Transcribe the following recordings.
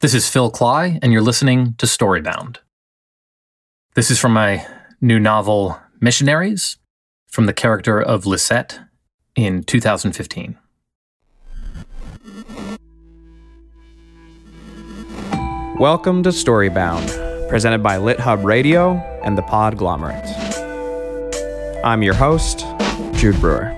This is Phil Klay, and you're listening to Storybound. This is from my new novel, Missionaries, from the character of Lisette in 2015. Welcome to Storybound, presented by LitHub Radio and the Podglomerate. I'm your host, Jude Brewer.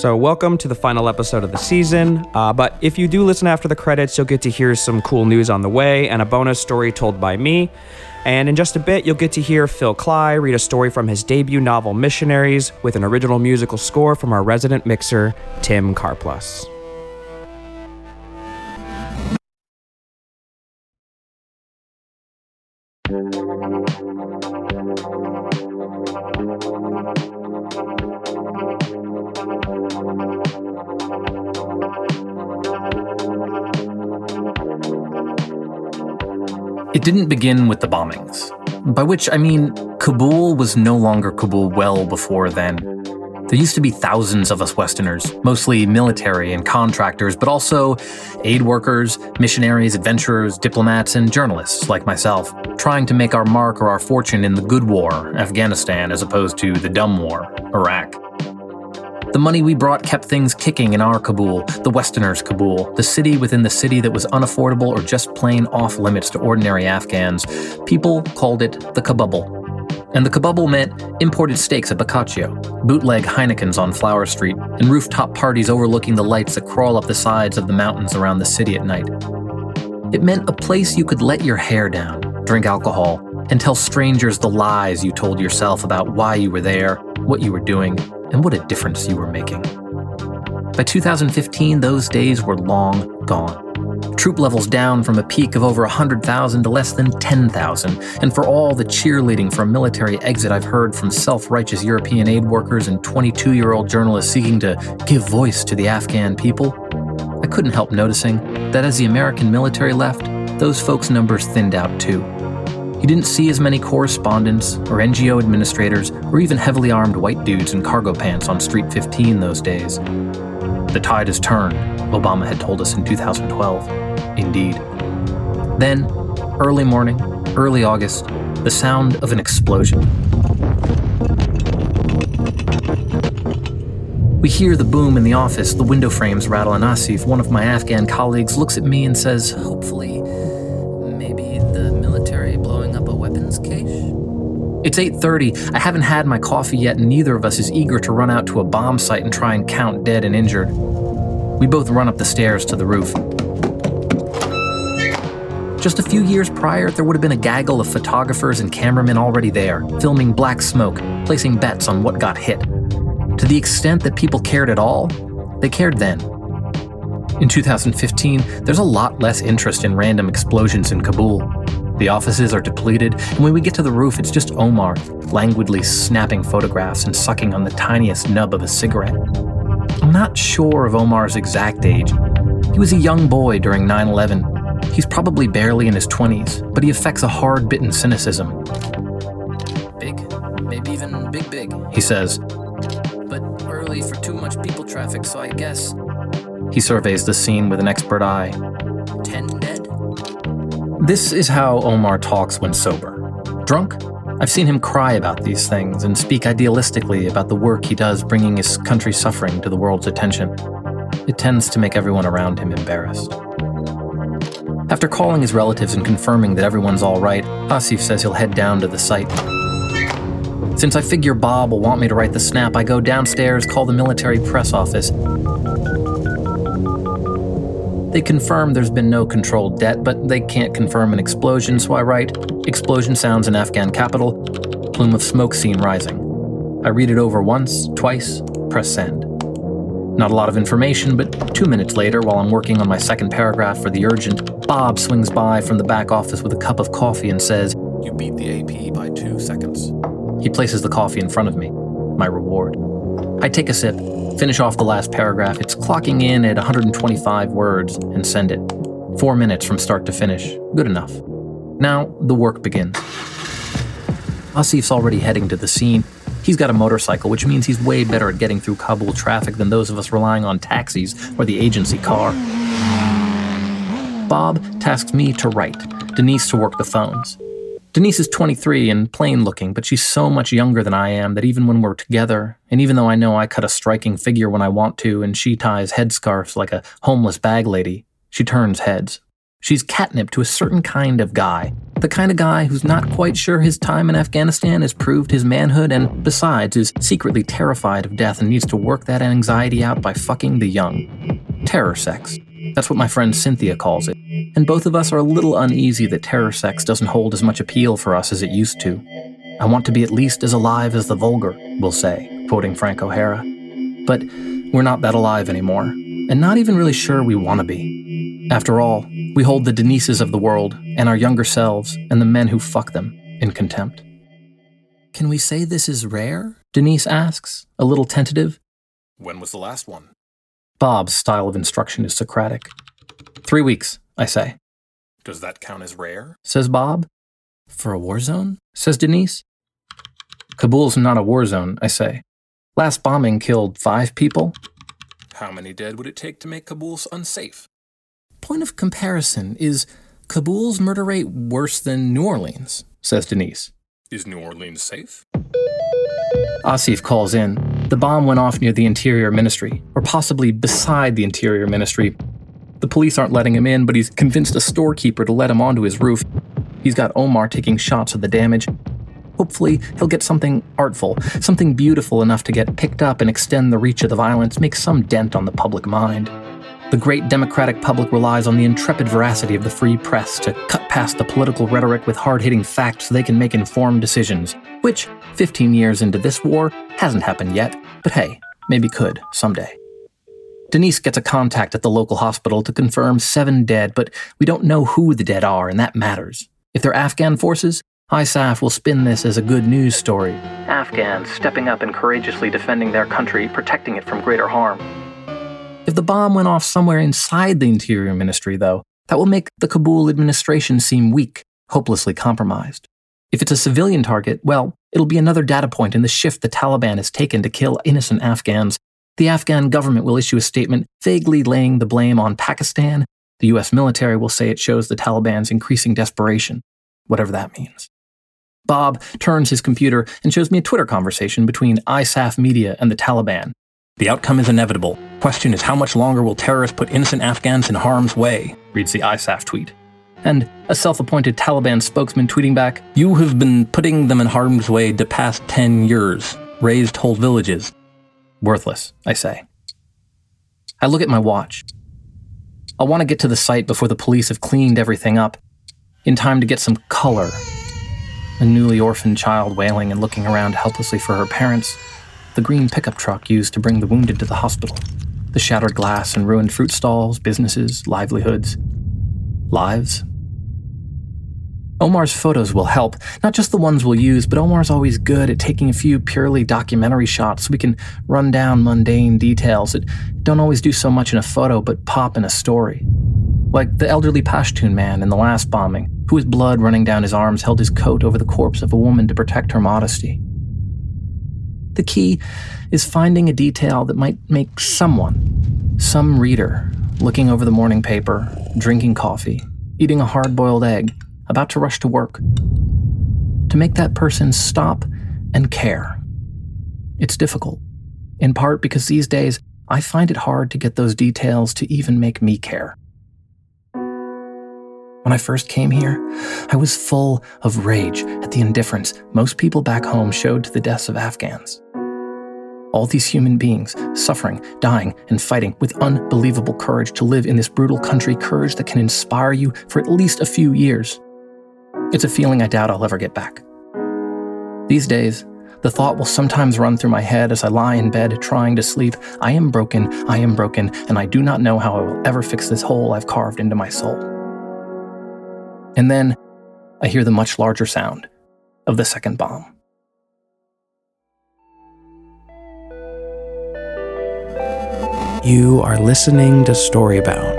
So, welcome to the final episode of the season. Uh, but if you do listen after the credits, you'll get to hear some cool news on the way and a bonus story told by me. And in just a bit, you'll get to hear Phil Klay read a story from his debut novel, Missionaries, with an original musical score from our resident mixer, Tim Karplus. It didn't begin with the bombings, by which I mean Kabul was no longer Kabul well before then. There used to be thousands of us Westerners, mostly military and contractors, but also aid workers, missionaries, adventurers, diplomats, and journalists like myself, trying to make our mark or our fortune in the good war, Afghanistan, as opposed to the dumb war, Iraq. The money we brought kept things kicking in our Kabul, the Westerners' Kabul, the city within the city that was unaffordable or just plain off limits to ordinary Afghans. People called it the Kabubble. And the Kabubble meant imported steaks at Boccaccio, bootleg Heinekens on Flower Street, and rooftop parties overlooking the lights that crawl up the sides of the mountains around the city at night. It meant a place you could let your hair down, drink alcohol, and tell strangers the lies you told yourself about why you were there, what you were doing, and what a difference you were making. By 2015, those days were long gone. Troop levels down from a peak of over 100,000 to less than 10,000, and for all the cheerleading for a military exit I've heard from self righteous European aid workers and 22 year old journalists seeking to give voice to the Afghan people, I couldn't help noticing that as the American military left, those folks' numbers thinned out too. You didn't see as many correspondents or NGO administrators or even heavily armed white dudes in cargo pants on Street 15 those days. The tide has turned, Obama had told us in 2012. Indeed. Then, early morning, early August, the sound of an explosion. We hear the boom in the office, the window frames rattle, and Asif, one of my Afghan colleagues, looks at me and says, Hopefully, It's 8:30. I haven't had my coffee yet and neither of us is eager to run out to a bomb site and try and count dead and injured. We both run up the stairs to the roof. Just a few years prior, there would have been a gaggle of photographers and cameramen already there, filming black smoke, placing bets on what got hit. To the extent that people cared at all, they cared then. In 2015, there's a lot less interest in random explosions in Kabul. The offices are depleted, and when we get to the roof, it's just Omar, languidly snapping photographs and sucking on the tiniest nub of a cigarette. I'm not sure of Omar's exact age. He was a young boy during 9 11. He's probably barely in his 20s, but he affects a hard bitten cynicism. Big, maybe even big, big, he says. But early for too much people traffic, so I guess. He surveys the scene with an expert eye. This is how Omar talks when sober. Drunk? I've seen him cry about these things and speak idealistically about the work he does bringing his country's suffering to the world's attention. It tends to make everyone around him embarrassed. After calling his relatives and confirming that everyone's all right, Asif says he'll head down to the site. Since I figure Bob will want me to write the snap, I go downstairs, call the military press office, they confirm there's been no controlled debt, but they can't confirm an explosion, so I write Explosion sounds in Afghan capital, plume of smoke seen rising. I read it over once, twice, press send. Not a lot of information, but two minutes later, while I'm working on my second paragraph for the urgent, Bob swings by from the back office with a cup of coffee and says, You beat the AP by two seconds. He places the coffee in front of me, my reward. I take a sip, finish off the last paragraph. It's clocking in at 125 words and send it. Four minutes from start to finish. Good enough. Now, the work begins. Asif's already heading to the scene. He's got a motorcycle, which means he's way better at getting through Kabul traffic than those of us relying on taxis or the agency car. Bob tasks me to write, Denise to work the phones. Denise is 23 and plain looking, but she's so much younger than I am that even when we're together, and even though I know I cut a striking figure when I want to and she ties headscarves like a homeless bag lady, she turns heads. She's catnip to a certain kind of guy. The kind of guy who's not quite sure his time in Afghanistan has proved his manhood and, besides, is secretly terrified of death and needs to work that anxiety out by fucking the young. Terror sex. That's what my friend Cynthia calls it. And both of us are a little uneasy that terror sex doesn't hold as much appeal for us as it used to. I want to be at least as alive as the vulgar, we'll say, quoting Frank O'Hara. But we're not that alive anymore, and not even really sure we want to be. After all, we hold the Denises of the world, and our younger selves, and the men who fuck them, in contempt. Can we say this is rare? Denise asks, a little tentative. When was the last one? Bob's style of instruction is Socratic. Three weeks, I say. Does that count as rare? Says Bob. For a war zone? Says Denise. Kabul's not a war zone, I say. Last bombing killed five people. How many dead would it take to make Kabul unsafe? Point of comparison is Kabul's murder rate worse than New Orleans, says Denise. Is New Orleans safe? Asif calls in. The bomb went off near the Interior Ministry, or possibly beside the Interior Ministry. The police aren't letting him in, but he's convinced a storekeeper to let him onto his roof. He's got Omar taking shots of the damage. Hopefully, he'll get something artful, something beautiful enough to get picked up and extend the reach of the violence, make some dent on the public mind. The great democratic public relies on the intrepid veracity of the free press to cut past the political rhetoric with hard hitting facts so they can make informed decisions, which, 15 years into this war, hasn't happened yet, but hey, maybe could someday. Denise gets a contact at the local hospital to confirm seven dead, but we don't know who the dead are, and that matters. If they're Afghan forces, ISAF will spin this as a good news story. Afghans stepping up and courageously defending their country, protecting it from greater harm. If the bomb went off somewhere inside the Interior Ministry, though, that will make the Kabul administration seem weak, hopelessly compromised. If it's a civilian target, well, it'll be another data point in the shift the Taliban has taken to kill innocent Afghans. The Afghan government will issue a statement vaguely laying the blame on Pakistan. The US military will say it shows the Taliban's increasing desperation, whatever that means. Bob turns his computer and shows me a Twitter conversation between ISAF Media and the Taliban. The outcome is inevitable. Question is how much longer will terrorists put innocent Afghans in harm's way? reads the ISAF tweet. And a self appointed Taliban spokesman tweeting back, You have been putting them in harm's way the past 10 years, razed whole villages. Worthless, I say. I look at my watch. I want to get to the site before the police have cleaned everything up, in time to get some color. A newly orphaned child wailing and looking around helplessly for her parents, the green pickup truck used to bring the wounded to the hospital, the shattered glass and ruined fruit stalls, businesses, livelihoods, lives. Omar's photos will help, not just the ones we'll use, but Omar's always good at taking a few purely documentary shots so we can run down mundane details that don't always do so much in a photo but pop in a story. Like the elderly Pashtun man in the last bombing, who with blood running down his arms held his coat over the corpse of a woman to protect her modesty. The key is finding a detail that might make someone, some reader, looking over the morning paper, drinking coffee, eating a hard boiled egg, about to rush to work, to make that person stop and care. It's difficult, in part because these days I find it hard to get those details to even make me care. When I first came here, I was full of rage at the indifference most people back home showed to the deaths of Afghans. All these human beings, suffering, dying, and fighting with unbelievable courage to live in this brutal country, courage that can inspire you for at least a few years. It's a feeling I doubt I'll ever get back. These days, the thought will sometimes run through my head as I lie in bed trying to sleep I am broken, I am broken, and I do not know how I will ever fix this hole I've carved into my soul. And then I hear the much larger sound of the second bomb. You are listening to Storybound.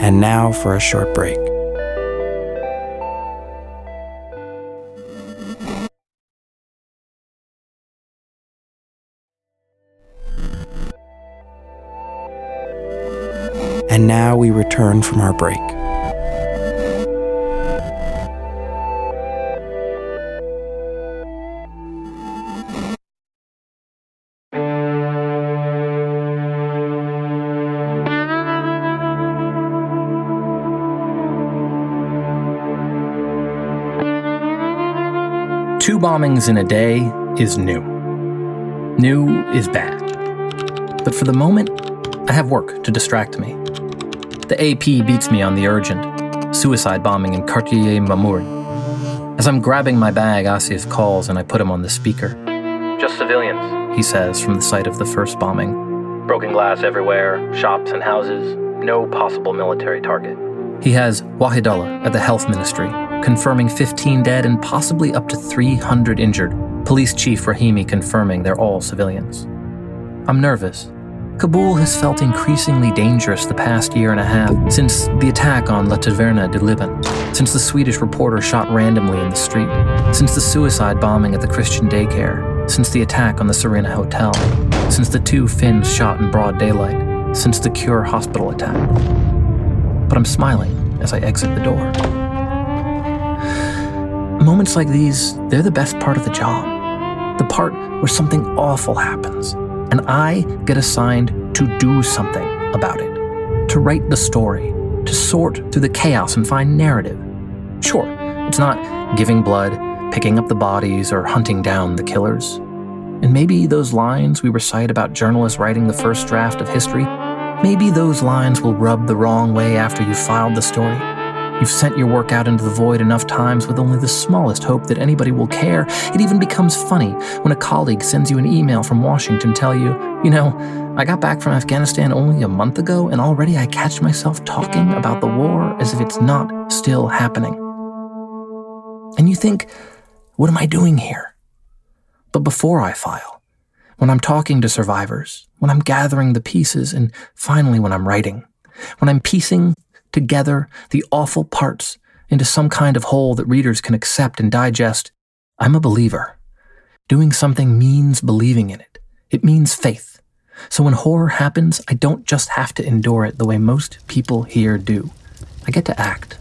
And now for a short break. And now we return from our break. Bombings in a day is new. New is bad. But for the moment, I have work to distract me. The AP beats me on the urgent suicide bombing in Cartier Mamoury. As I'm grabbing my bag, Asif calls and I put him on the speaker. Just civilians, he says from the site of the first bombing. Broken glass everywhere, shops and houses, no possible military target. He has Wahidullah at the health ministry, confirming 15 dead and possibly up to 300 injured. Police Chief Rahimi confirming they're all civilians. I'm nervous. Kabul has felt increasingly dangerous the past year and a half since the attack on La Taverna de Liban, since the Swedish reporter shot randomly in the street, since the suicide bombing at the Christian daycare, since the attack on the Serena Hotel, since the two Finns shot in broad daylight, since the Cure hospital attack. But I'm smiling as I exit the door. Moments like these, they're the best part of the job. The part where something awful happens, and I get assigned to do something about it, to write the story, to sort through the chaos and find narrative. Sure, it's not giving blood, picking up the bodies, or hunting down the killers. And maybe those lines we recite about journalists writing the first draft of history, maybe those lines will rub the wrong way after you've filed the story. You've sent your work out into the void enough times with only the smallest hope that anybody will care. It even becomes funny when a colleague sends you an email from Washington tell you, you know, I got back from Afghanistan only a month ago and already I catch myself talking about the war as if it's not still happening. And you think, what am I doing here? But before I file, when I'm talking to survivors, when I'm gathering the pieces, and finally when I'm writing, when I'm piecing together the awful parts into some kind of whole that readers can accept and digest, I'm a believer. Doing something means believing in it, it means faith. So when horror happens, I don't just have to endure it the way most people here do. I get to act.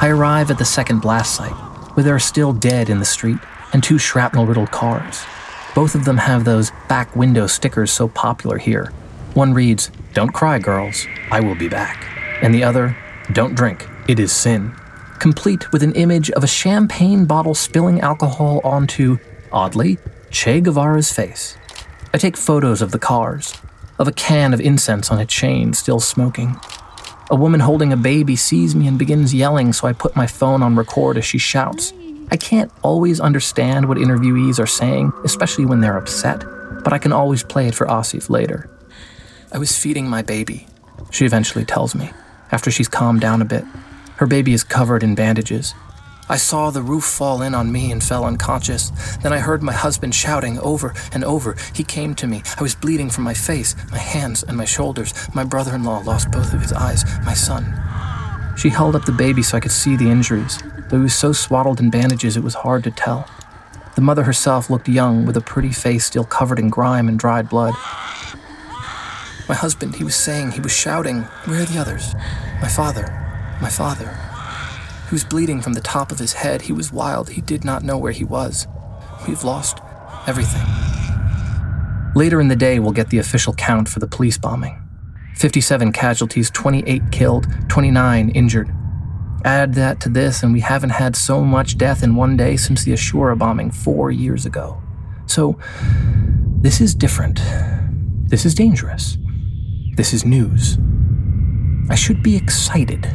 I arrive at the second blast site, where there are still dead in the street and two shrapnel riddled cars. Both of them have those back window stickers so popular here. One reads, Don't cry, girls, I will be back. And the other, Don't drink, it is sin. Complete with an image of a champagne bottle spilling alcohol onto, oddly, Che Guevara's face. I take photos of the cars, of a can of incense on a chain still smoking. A woman holding a baby sees me and begins yelling, so I put my phone on record as she shouts. I can't always understand what interviewees are saying, especially when they're upset, but I can always play it for Asif later. I was feeding my baby, she eventually tells me, after she's calmed down a bit. Her baby is covered in bandages. I saw the roof fall in on me and fell unconscious. Then I heard my husband shouting over and over. He came to me. I was bleeding from my face, my hands, and my shoulders. My brother in law lost both of his eyes. My son. She held up the baby so I could see the injuries, though he was so swaddled in bandages it was hard to tell. The mother herself looked young, with a pretty face still covered in grime and dried blood. My husband, he was saying, he was shouting, Where are the others? My father, my father. He was bleeding from the top of his head. He was wild. He did not know where he was. We've lost everything. Later in the day, we'll get the official count for the police bombing 57 casualties, 28 killed, 29 injured. Add that to this, and we haven't had so much death in one day since the Ashura bombing four years ago. So, this is different. This is dangerous. This is news. I should be excited.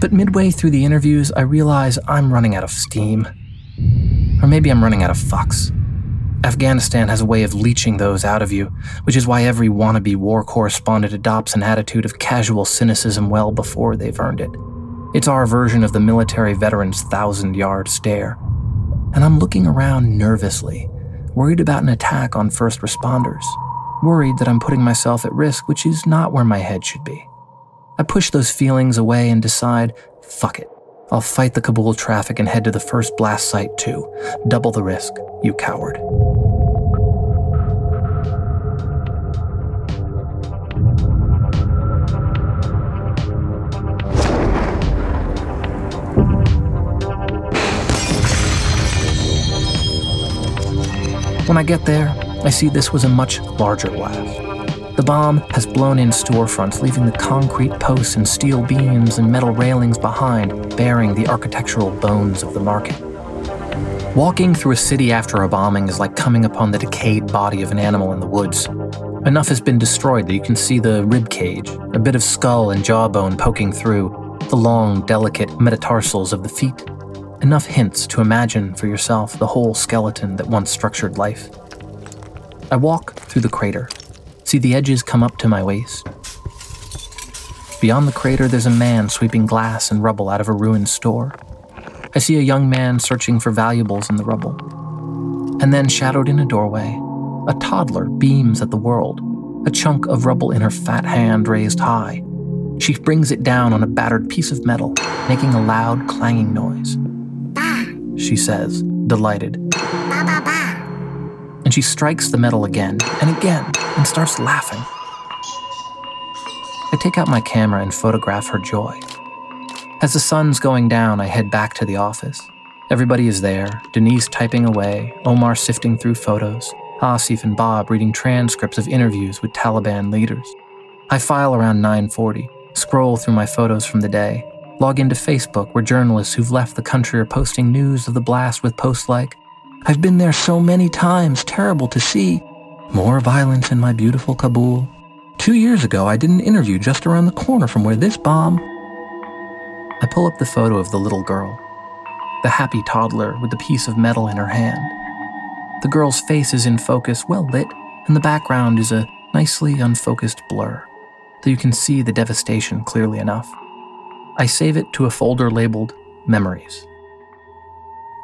But midway through the interviews, I realize I'm running out of steam. Or maybe I'm running out of fucks. Afghanistan has a way of leeching those out of you, which is why every wannabe war correspondent adopts an attitude of casual cynicism well before they've earned it. It's our version of the military veteran's thousand yard stare. And I'm looking around nervously, worried about an attack on first responders, worried that I'm putting myself at risk, which is not where my head should be. I push those feelings away and decide, fuck it. I'll fight the Kabul traffic and head to the first blast site too. Double the risk, you coward. When I get there, I see this was a much larger blast. The bomb has blown in storefronts, leaving the concrete posts and steel beams and metal railings behind, bearing the architectural bones of the market. Walking through a city after a bombing is like coming upon the decayed body of an animal in the woods. Enough has been destroyed that you can see the rib cage, a bit of skull and jawbone poking through, the long, delicate metatarsals of the feet. Enough hints to imagine for yourself the whole skeleton that once structured life. I walk through the crater, see the edges come up to my waist. Beyond the crater, there's a man sweeping glass and rubble out of a ruined store. I see a young man searching for valuables in the rubble. And then, shadowed in a doorway, a toddler beams at the world, a chunk of rubble in her fat hand raised high. She brings it down on a battered piece of metal, making a loud clanging noise. She says, delighted and she strikes the metal again and again and starts laughing. I take out my camera and photograph her joy. As the sun's going down, I head back to the office. Everybody is there Denise typing away, Omar sifting through photos, Asif and Bob reading transcripts of interviews with Taliban leaders. I file around 9:40, scroll through my photos from the day, log into Facebook where journalists who've left the country are posting news of the blast with posts like, I've been there so many times, terrible to see. More violence in my beautiful Kabul. Two years ago, I did an interview just around the corner from where this bomb. I pull up the photo of the little girl, the happy toddler with the piece of metal in her hand. The girl's face is in focus, well lit, and the background is a nicely unfocused blur, though you can see the devastation clearly enough. I save it to a folder labeled Memories.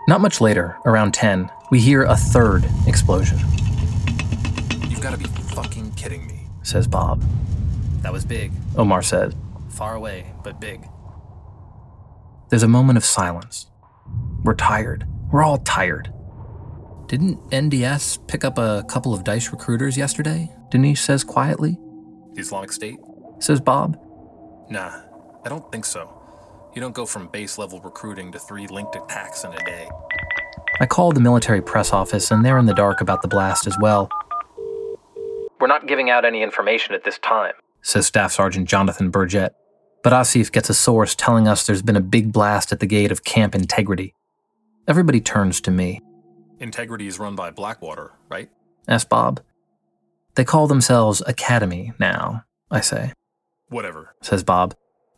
Not much later, around 10, we hear a third explosion. You've got to be fucking kidding me, says Bob. That was big. Omar says. Far away, but big. There's a moment of silence. We're tired. We're all tired. Didn't NDS pick up a couple of Daesh recruiters yesterday? Denise says quietly. The Islamic State? Says Bob. Nah, I don't think so. You don't go from base level recruiting to three linked attacks in a day. I called the military press office, and they're in the dark about the blast as well. We're not giving out any information at this time, says Staff Sergeant Jonathan Burgett. But Asif gets a source telling us there's been a big blast at the gate of Camp Integrity. Everybody turns to me. Integrity is run by Blackwater, right? asks Bob. They call themselves Academy now, I say. Whatever, says Bob.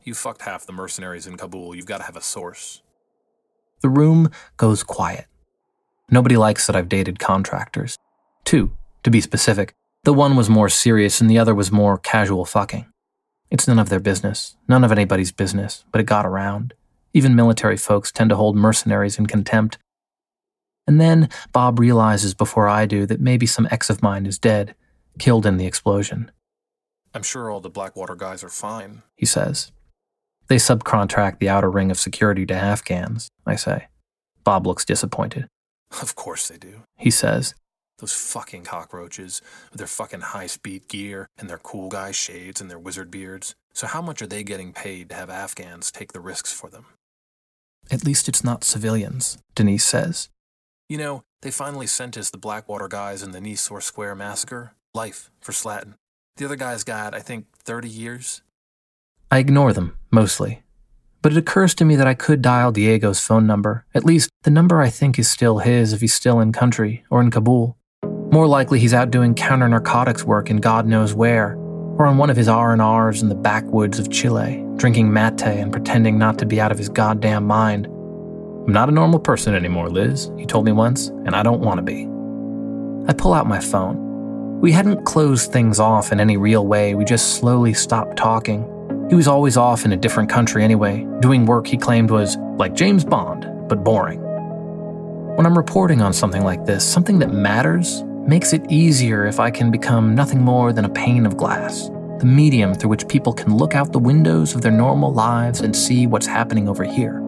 You fucked half the mercenaries in Kabul. You've got to have a source. The room goes quiet. Nobody likes that I've dated contractors. Two, to be specific. The one was more serious and the other was more casual fucking. It's none of their business, none of anybody's business, but it got around. Even military folks tend to hold mercenaries in contempt. And then Bob realizes before I do that maybe some ex of mine is dead, killed in the explosion. I'm sure all the Blackwater guys are fine, he says. They subcontract the outer ring of security to Afghans, I say. Bob looks disappointed. Of course they do, he says. Those fucking cockroaches with their fucking high speed gear and their cool guy shades and their wizard beards. So, how much are they getting paid to have Afghans take the risks for them? At least it's not civilians, Denise says. You know, they finally sent us the Blackwater guys in the Nisour Square massacre. Life for Slatten. The other guys got, I think, 30 years. I ignore them, mostly. But it occurs to me that I could dial Diego's phone number, at least the number I think is still his if he's still in country or in Kabul. More likely he's out doing counter narcotics work in God knows where, or on one of his R&Rs in the backwoods of Chile, drinking mate and pretending not to be out of his goddamn mind. I'm not a normal person anymore, Liz, he told me once, and I don't want to be. I pull out my phone. We hadn't closed things off in any real way, we just slowly stopped talking. He was always off in a different country anyway, doing work he claimed was like James Bond, but boring. When I'm reporting on something like this, something that matters, makes it easier if I can become nothing more than a pane of glass, the medium through which people can look out the windows of their normal lives and see what's happening over here.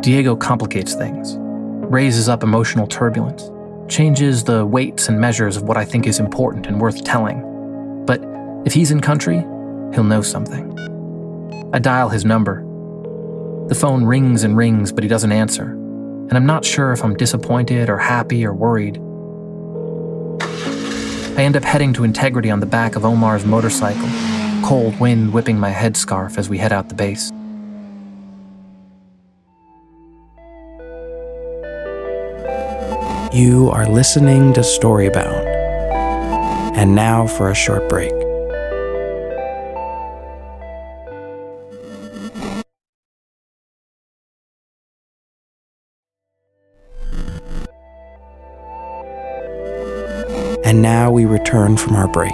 Diego complicates things, raises up emotional turbulence, changes the weights and measures of what I think is important and worth telling. But if he's in country, he'll know something. I dial his number. The phone rings and rings, but he doesn't answer, and I'm not sure if I'm disappointed or happy or worried. I end up heading to Integrity on the back of Omar's motorcycle, cold wind whipping my headscarf as we head out the base. You are listening to Storybound. And now for a short break. And now we return from our break.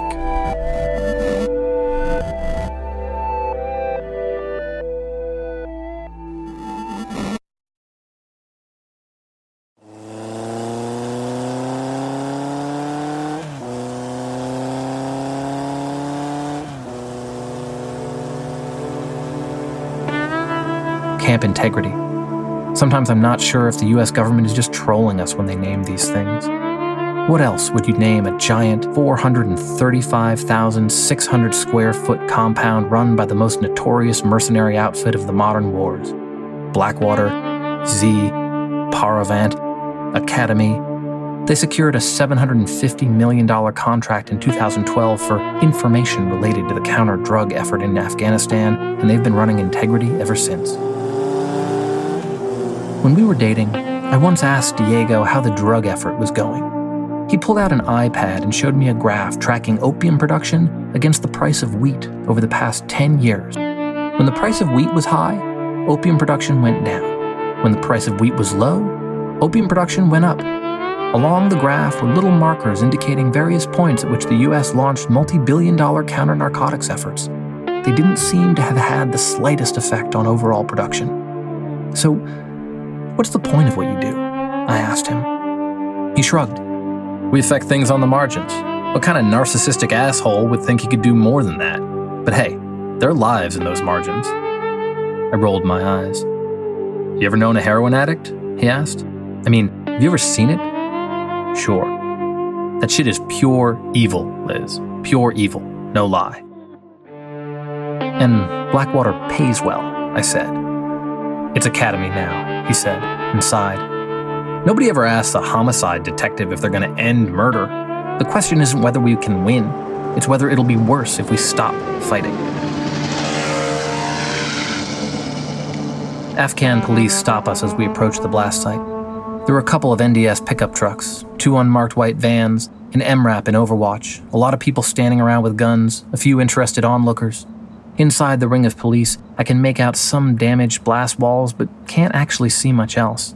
Camp Integrity. Sometimes I'm not sure if the US government is just trolling us when they name these things. What else would you name a giant 435,600 square foot compound run by the most notorious mercenary outfit of the modern wars? Blackwater, Xe, Paravant, Academy. They secured a $750 million contract in 2012 for information related to the counter drug effort in Afghanistan, and they've been running integrity ever since. When we were dating, I once asked Diego how the drug effort was going. He pulled out an iPad and showed me a graph tracking opium production against the price of wheat over the past 10 years. When the price of wheat was high, opium production went down. When the price of wheat was low, opium production went up. Along the graph were little markers indicating various points at which the US launched multi billion dollar counter narcotics efforts. They didn't seem to have had the slightest effect on overall production. So, what's the point of what you do? I asked him. He shrugged. We affect things on the margins. What kind of narcissistic asshole would think he could do more than that? But hey, there are lives in those margins. I rolled my eyes. You ever known a heroin addict? He asked. I mean, have you ever seen it? Sure. That shit is pure evil, Liz. Pure evil. No lie. And Blackwater pays well, I said. It's Academy now, he said, and sighed. Nobody ever asks a homicide detective if they're going to end murder. The question isn't whether we can win, it's whether it'll be worse if we stop fighting. Afghan police stop us as we approach the blast site. There were a couple of NDS pickup trucks, two unmarked white vans, an MRAP in Overwatch, a lot of people standing around with guns, a few interested onlookers. Inside the ring of police, I can make out some damaged blast walls, but can't actually see much else.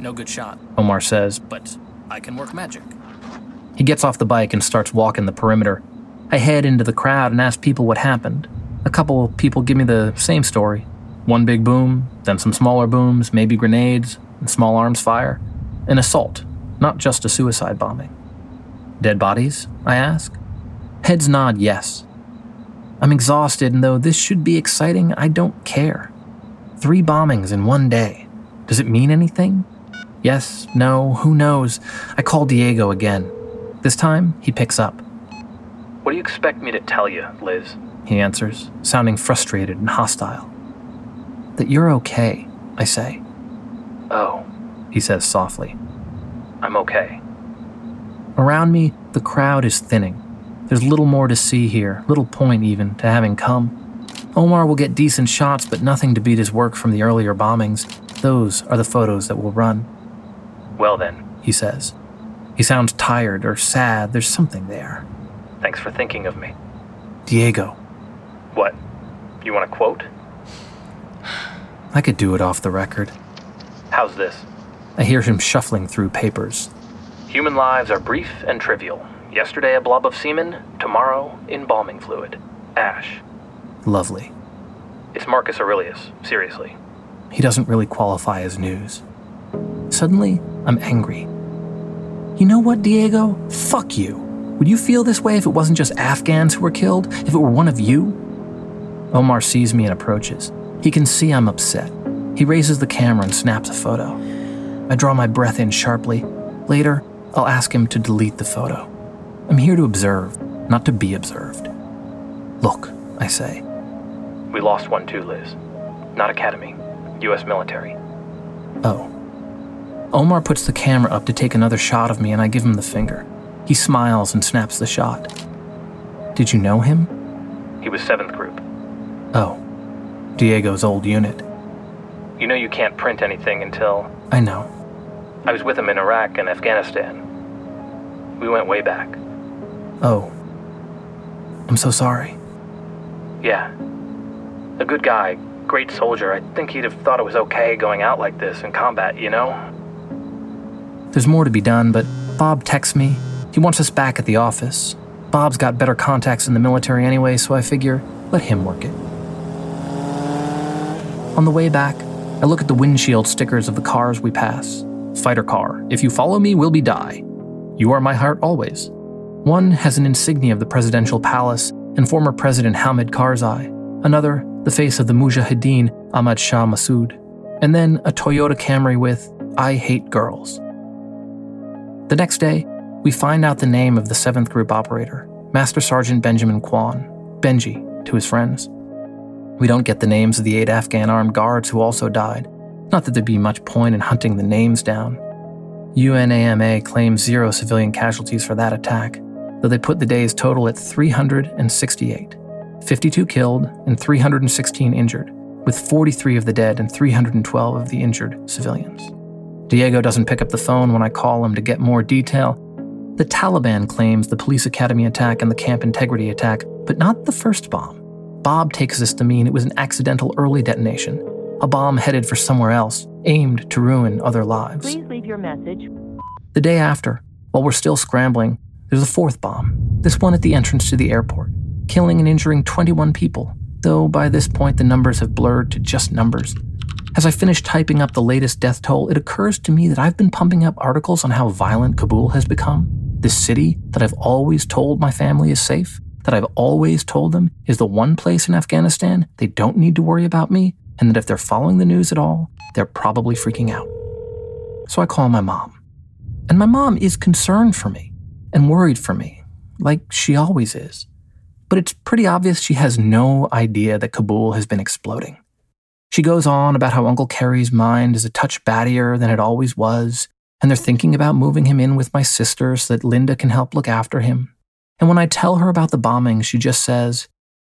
No good shot, Omar says, but I can work magic. He gets off the bike and starts walking the perimeter. I head into the crowd and ask people what happened. A couple of people give me the same story one big boom, then some smaller booms, maybe grenades, and small arms fire. An assault, not just a suicide bombing. Dead bodies? I ask. Heads nod yes. I'm exhausted, and though this should be exciting, I don't care. Three bombings in one day. Does it mean anything? Yes, no, who knows? I call Diego again. This time, he picks up. What do you expect me to tell you, Liz? He answers, sounding frustrated and hostile. That you're okay, I say. Oh, he says softly. I'm okay. Around me, the crowd is thinning. There's little more to see here, little point even to having come. Omar will get decent shots, but nothing to beat his work from the earlier bombings. Those are the photos that will run. Well, then, he says. He sounds tired or sad. There's something there. Thanks for thinking of me. Diego. What? You want a quote? I could do it off the record. How's this? I hear him shuffling through papers. Human lives are brief and trivial. Yesterday, a blob of semen. Tomorrow, embalming fluid. Ash. Lovely. It's Marcus Aurelius, seriously. He doesn't really qualify as news. Suddenly, I'm angry. You know what, Diego? Fuck you. Would you feel this way if it wasn't just Afghans who were killed? If it were one of you? Omar sees me and approaches. He can see I'm upset. He raises the camera and snaps a photo. I draw my breath in sharply. Later, I'll ask him to delete the photo. I'm here to observe, not to be observed. Look, I say. We lost one too, Liz. Not Academy, U.S. military. Oh. Omar puts the camera up to take another shot of me, and I give him the finger. He smiles and snaps the shot. Did you know him? He was 7th Group. Oh. Diego's old unit. You know you can't print anything until. I know. I was with him in Iraq and Afghanistan. We went way back. Oh. I'm so sorry. Yeah. A good guy, great soldier. I think he'd have thought it was okay going out like this in combat, you know? There's more to be done, but Bob texts me. He wants us back at the office. Bob's got better contacts in the military anyway, so I figure let him work it. On the way back, I look at the windshield stickers of the cars we pass. Fighter car, if you follow me, we'll be die. You are my heart always. One has an insignia of the presidential palace and former President Hamid Karzai. Another, the face of the Mujahideen Ahmad Shah Massoud. And then a Toyota Camry with I hate girls. The next day, we find out the name of the 7th Group operator, Master Sergeant Benjamin Kwan, Benji to his friends. We don't get the names of the eight Afghan armed guards who also died. Not that there'd be much point in hunting the names down. UNAMA claims zero civilian casualties for that attack, though they put the day's total at 368 52 killed and 316 injured, with 43 of the dead and 312 of the injured civilians. Diego doesn't pick up the phone when I call him to get more detail. The Taliban claims the police academy attack and the camp integrity attack, but not the first bomb. Bob takes this to mean it was an accidental early detonation, a bomb headed for somewhere else, aimed to ruin other lives. Please leave your message. The day after, while we're still scrambling, there's a fourth bomb, this one at the entrance to the airport, killing and injuring 21 people, though by this point the numbers have blurred to just numbers. As I finish typing up the latest death toll, it occurs to me that I've been pumping up articles on how violent Kabul has become, this city that I've always told my family is safe, that I've always told them is the one place in Afghanistan they don't need to worry about me, and that if they're following the news at all, they're probably freaking out. So I call my mom. And my mom is concerned for me and worried for me, like she always is. But it's pretty obvious she has no idea that Kabul has been exploding. She goes on about how Uncle Kerry's mind is a touch battier than it always was, and they're thinking about moving him in with my sister so that Linda can help look after him. And when I tell her about the bombing, she just says,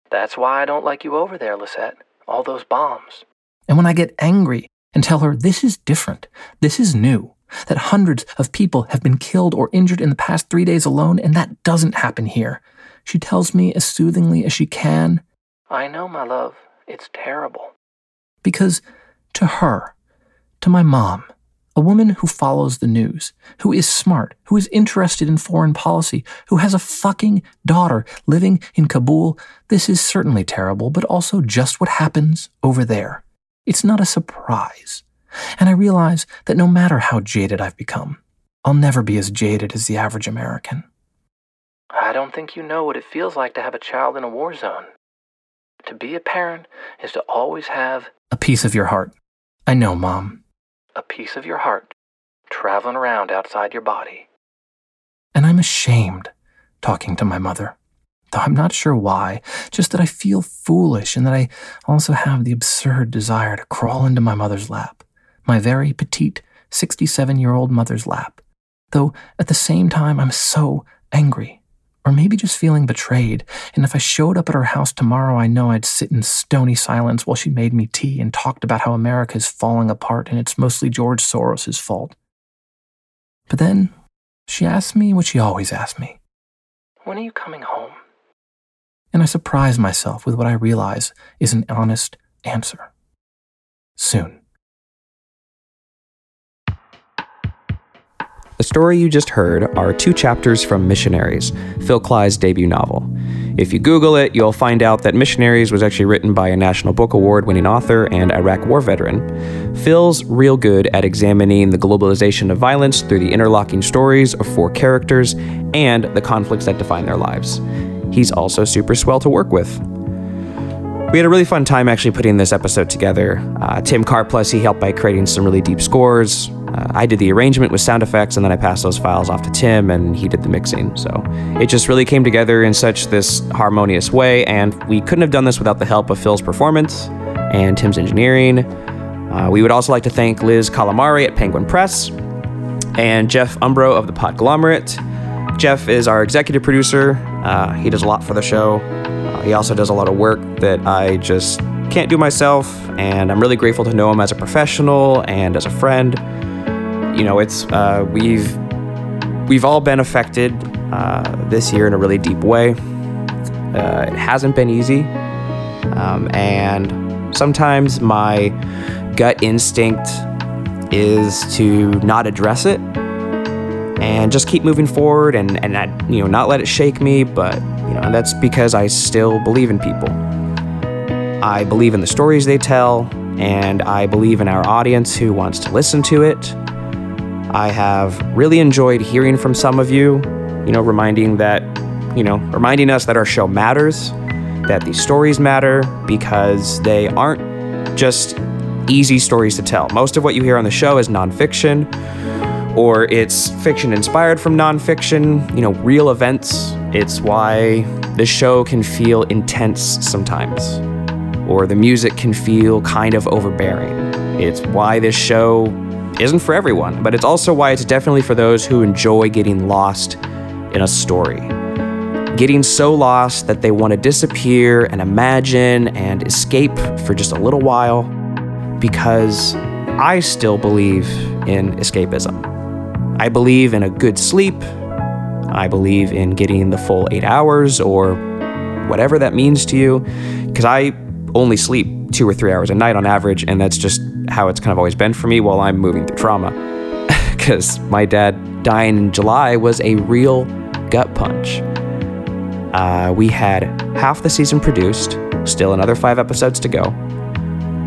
That's why I don't like you over there, Lisette. All those bombs. And when I get angry and tell her this is different, this is new, that hundreds of people have been killed or injured in the past three days alone, and that doesn't happen here, she tells me as soothingly as she can, I know, my love. It's terrible. Because to her, to my mom, a woman who follows the news, who is smart, who is interested in foreign policy, who has a fucking daughter living in Kabul, this is certainly terrible, but also just what happens over there. It's not a surprise. And I realize that no matter how jaded I've become, I'll never be as jaded as the average American. I don't think you know what it feels like to have a child in a war zone. To be a parent is to always have A piece of your heart. I know, Mom. a piece of your heart traveling around outside your body. And I'm ashamed talking to my mother. Though I'm not sure why, just that I feel foolish and that I also have the absurd desire to crawl into my mother's lap, my very petite 67 year old mother's lap. Though at the same time, I'm so angry, or maybe just feeling betrayed. And if I showed up at her house tomorrow, I know I'd sit in stony silence while she made me tea and talked about how America is falling apart and it's mostly George Soros' fault. But then she asked me what she always asked me. When are you coming home? and I surprise myself with what I realize is an honest answer. Soon. The story you just heard are two chapters from Missionaries, Phil Klay's debut novel. If you Google it, you'll find out that Missionaries was actually written by a National Book Award winning author and Iraq War veteran. Phil's real good at examining the globalization of violence through the interlocking stories of four characters and the conflicts that define their lives. He's also super swell to work with. We had a really fun time actually putting this episode together. Uh, Tim Karplus, he helped by creating some really deep scores. Uh, I did the arrangement with sound effects, and then I passed those files off to Tim, and he did the mixing. So it just really came together in such this harmonious way, and we couldn't have done this without the help of Phil's performance and Tim's engineering. Uh, we would also like to thank Liz Calamari at Penguin Press and Jeff Umbro of the Podglomerate. Jeff is our executive producer. Uh, he does a lot for the show. Uh, he also does a lot of work that I just can't do myself, and I'm really grateful to know him as a professional and as a friend. You know, it's uh, we've we've all been affected uh, this year in a really deep way. Uh, it hasn't been easy, um, and sometimes my gut instinct is to not address it and just keep moving forward and, and not, you know, not let it shake me. But, you know, that's because I still believe in people. I believe in the stories they tell, and I believe in our audience who wants to listen to it. I have really enjoyed hearing from some of you, you know, reminding that, you know, reminding us that our show matters, that these stories matter because they aren't just easy stories to tell. Most of what you hear on the show is nonfiction or it's fiction inspired from nonfiction, you know, real events. It's why this show can feel intense sometimes, or the music can feel kind of overbearing. It's why this show isn't for everyone, but it's also why it's definitely for those who enjoy getting lost in a story. Getting so lost that they want to disappear and imagine and escape for just a little while because I still believe in escapism. I believe in a good sleep. I believe in getting the full eight hours or whatever that means to you. Because I only sleep two or three hours a night on average, and that's just how it's kind of always been for me while I'm moving through trauma. Because my dad dying in July was a real gut punch. Uh, we had half the season produced, still another five episodes to go.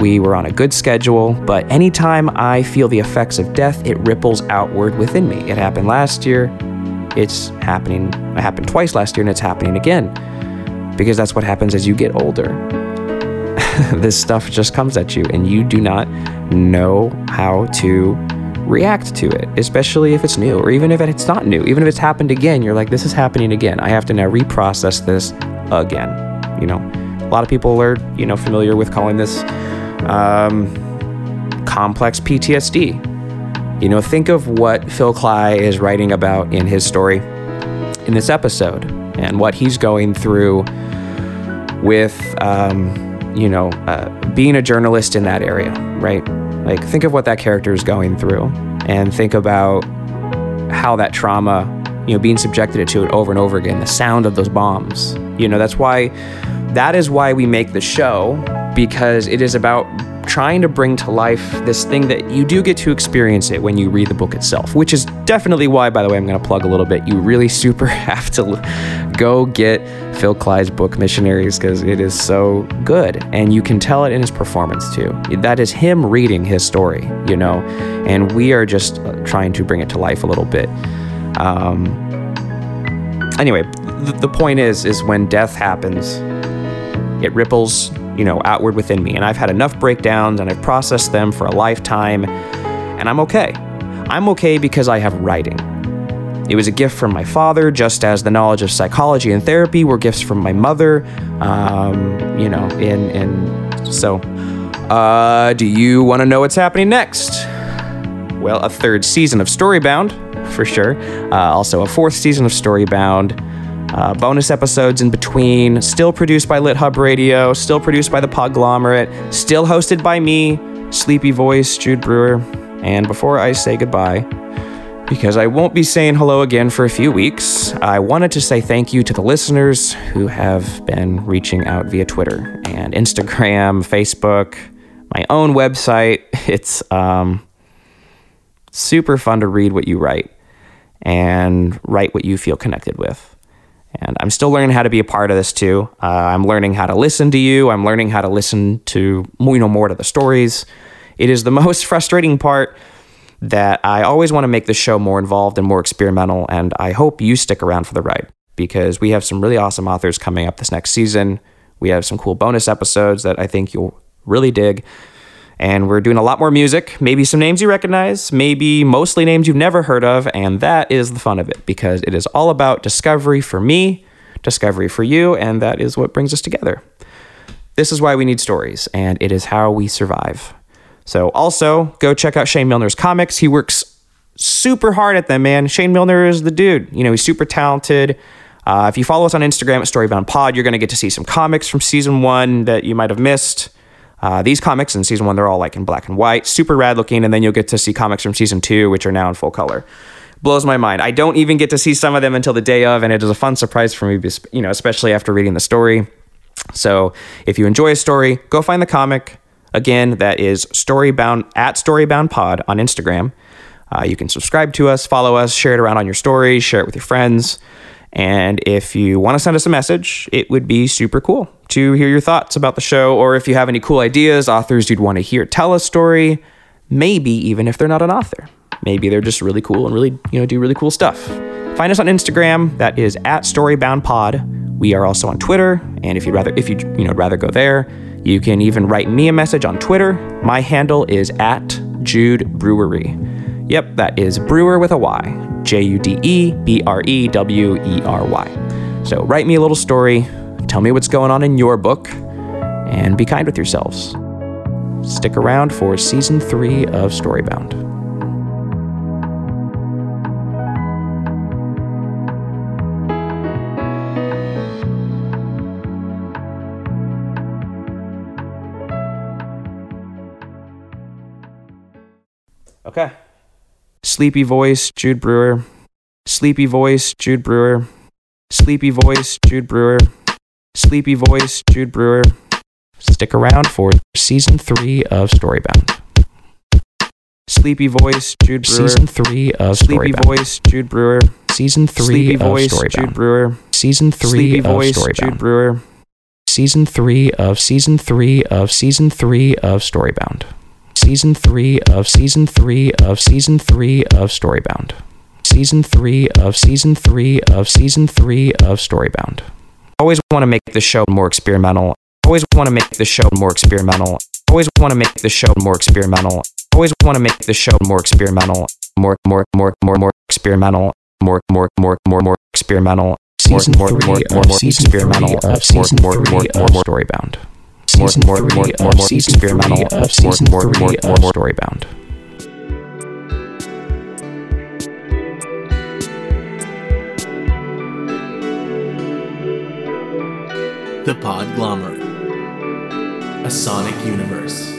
We were on a good schedule, but anytime I feel the effects of death, it ripples outward within me. It happened last year. It's happening. It happened twice last year, and it's happening again. Because that's what happens as you get older. this stuff just comes at you, and you do not know how to react to it, especially if it's new, or even if it's not new. Even if it's happened again, you're like, this is happening again. I have to now reprocess this again. You know, a lot of people are, you know, familiar with calling this um, complex PTSD. You know, think of what Phil Klay is writing about in his story in this episode and what he's going through with, um, you know, uh, being a journalist in that area, right? Like, think of what that character is going through and think about how that trauma, you know, being subjected to it over and over again, the sound of those bombs. You know, that's why, that is why we make the show because it is about trying to bring to life this thing that you do get to experience it when you read the book itself, which is definitely why, by the way, I'm going to plug a little bit. You really super have to go get Phil Klay's book, Missionaries, because it is so good. And you can tell it in his performance too. That is him reading his story, you know, and we are just uh, trying to bring it to life a little bit. Um, anyway, the, the point is, is when death happens, it ripples you know, outward within me. And I've had enough breakdowns and I've processed them for a lifetime, and I'm okay. I'm okay because I have writing. It was a gift from my father, just as the knowledge of psychology and therapy were gifts from my mother. Um, you know, and and so, uh, do you want to know what's happening next? Well, a third season of Storybound, for sure. Uh, also, a fourth season of Storybound uh, bonus episodes in between, still produced by Lit Hub Radio, still produced by the Podglomerate, still hosted by me, Sleepy Voice, Jude Brewer. And before I say goodbye, because I won't be saying hello again for a few weeks, I wanted to say thank you to the listeners who have been reaching out via Twitter and Instagram, Facebook, my own website. It's um, super fun to read what you write and write what you feel connected with. And I'm still learning how to be a part of this too. Uh, I'm learning how to listen to you. I'm learning how to listen to you know more to the stories. It is the most frustrating part that I always want to make the show more involved and more experimental. And I hope you stick around for the ride because we have some really awesome authors coming up this next season. We have some cool bonus episodes that I think you'll really dig. And we're doing a lot more music, maybe some names you recognize, maybe mostly names you've never heard of. And that is the fun of it because it is all about discovery for me, discovery for you, and that is what brings us together. This is why we need stories, and it is how we survive. So, also, go check out Shane Milner's comics. He works super hard at them, man. Shane Milner is the dude. You know, he's super talented. Uh, if you follow us on Instagram at Storybound Pod, you're going to get to see some comics from season one that you might have missed. Uh, these comics in season one, they're all like in black and white, super rad looking. And then you'll get to see comics from season two, which are now in full color. Blows my mind. I don't even get to see some of them until the day of, and it is a fun surprise for me, you know, especially after reading the story. So if you enjoy a story, go find the comic. Again, that is Storybound at Storybound Pod on Instagram. Uh, you can subscribe to us, follow us, share it around on your stories, share it with your friends. And if you want to send us a message, it would be super cool to hear your thoughts about the show, or if you have any cool ideas, authors you'd want to hear tell a story, maybe even if they're not an author. Maybe they're just really cool and really, you know, do really cool stuff. Find us on Instagram. That is at StoryboundPod. We are also on Twitter, and if you'd rather, if you you know rather go there, you can even write me a message on Twitter. My handle is at Jude Brewery. Yep, that is Brewer with a Y. J U D E B R E W E R Y. So write me a little story, tell me what's going on in your book, and be kind with yourselves. Stick around for season three of Storybound. Okay. Sleepy voice, Jude Brewer. Sleepy voice, Jude Brewer. Sleepy voice, Jude Brewer. Sleepy voice, Jude Brewer. Stick around for season three of Storybound. Sleepy voice, Jude Brewer. Season three of Sleepy Storybound. voice, Jude Brewer. Season three Sleepy of voice, Storybound. Jude Brewer. Season three Sleepy of voice, Storybound. Jude Brewer. Season three of season three of season three of Storybound season three of season three of season three of Storybound. Season three of season three of season three of Storybound. Always want to make the show more experimental. Always want to make the show more experimental. Always want to make the show more experimental. Always want to make the show more experimental. More, more, more, more, more experimental. More, more, more, more, more experimental. Season more, more, more, more, more experimental. More, more, more, more, more storybound more, more, more, more, more, more experimental, more, more, more, more, more story bound. The Podglomerate, a sonic universe.